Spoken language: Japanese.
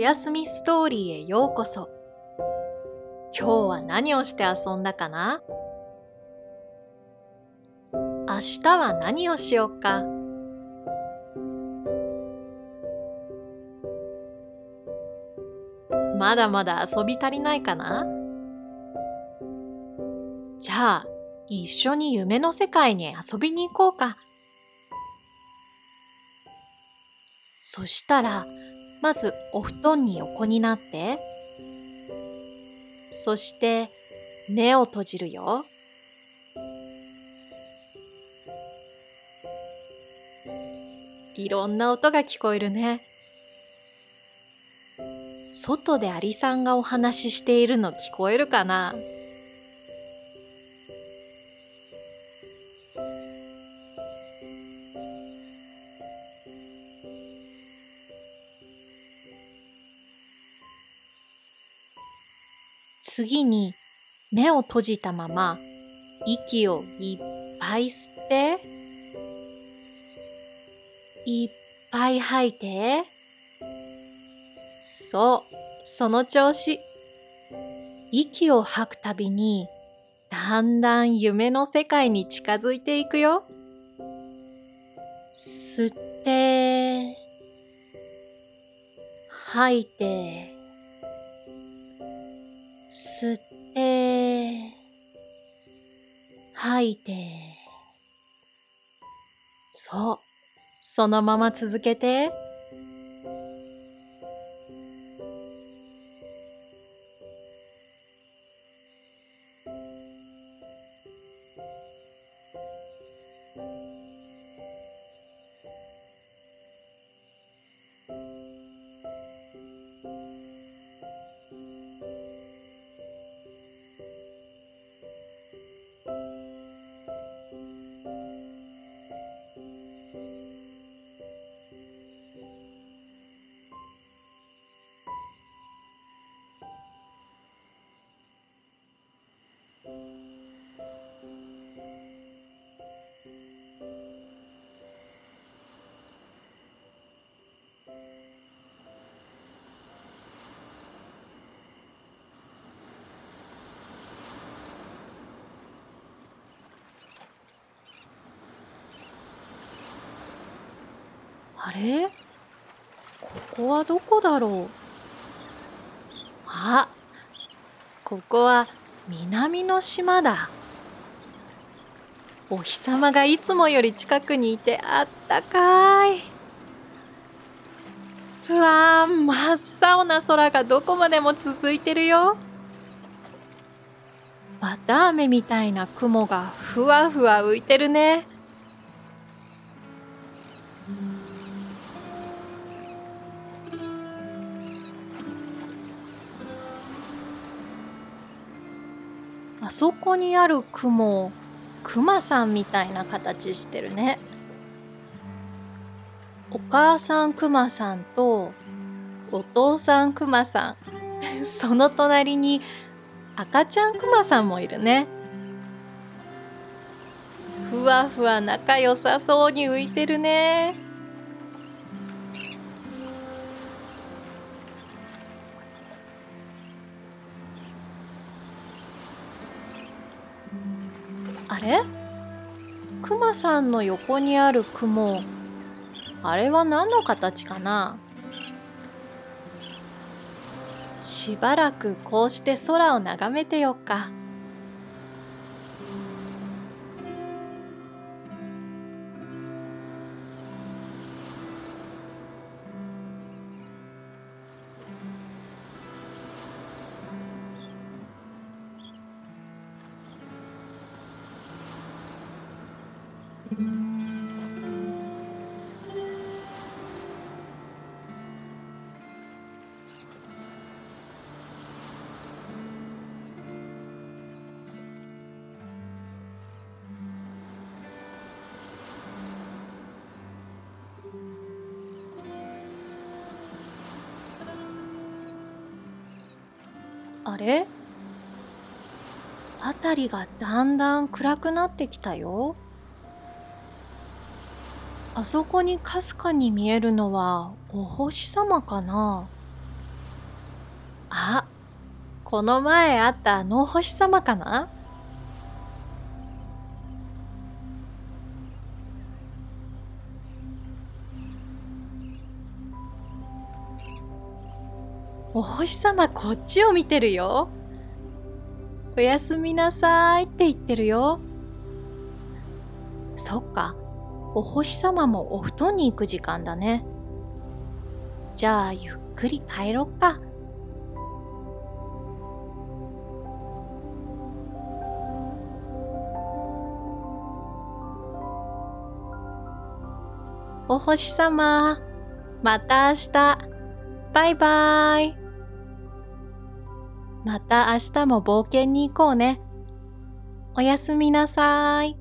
やすみストーリーへようこそ。今日は何をして遊んだかな？明日は何をしようか？まだまだ遊び足りないかな？じゃあ、一緒に夢の世界に遊びに行こうか。そしたら、まずお布団に横になって、そして目を閉じるよ。いろんな音が聞こえるね。外でアリさんがお話ししているの聞こえるかな？次に目を閉じたまま息をいっぱい吸っていっぱい吐いてそうその調子。息を吐くたびにだんだん夢の世界に近づいていくよ。吸って吐いて吸って、吐いて。そう。そのまま続けて。あれ？ここはどこだろう？あここは南の島だ。お日様がいつもより近くにいてあったかい。うわー真っ青な空がどこまでも続いてるよ。綿あめみたいな雲がふわふわ浮いてるね。あそこにある雲クマさんみたいな形してるね。お母さんクマさんとお父さんクマさん。その隣に赤ちゃんクマさんもいるね。ふわふわ仲良さそうに浮いてるね。さんの横にある雲あれは何の形かな？しばらくこうして空を眺めてよっか。れ？辺りがだんだん暗くなってきたよ。あそこにかすかに見えるのはお星様かな？あ、この前あったあのお星様かな？お星様こっちを見てるよ。おやすみなさいって言ってるよ。そっか、お星様もお布団に行く時間だね。じゃあゆっくり帰ろっか。お星様、また明日。バイバイ。また明日も冒険に行こうね。おやすみなさい。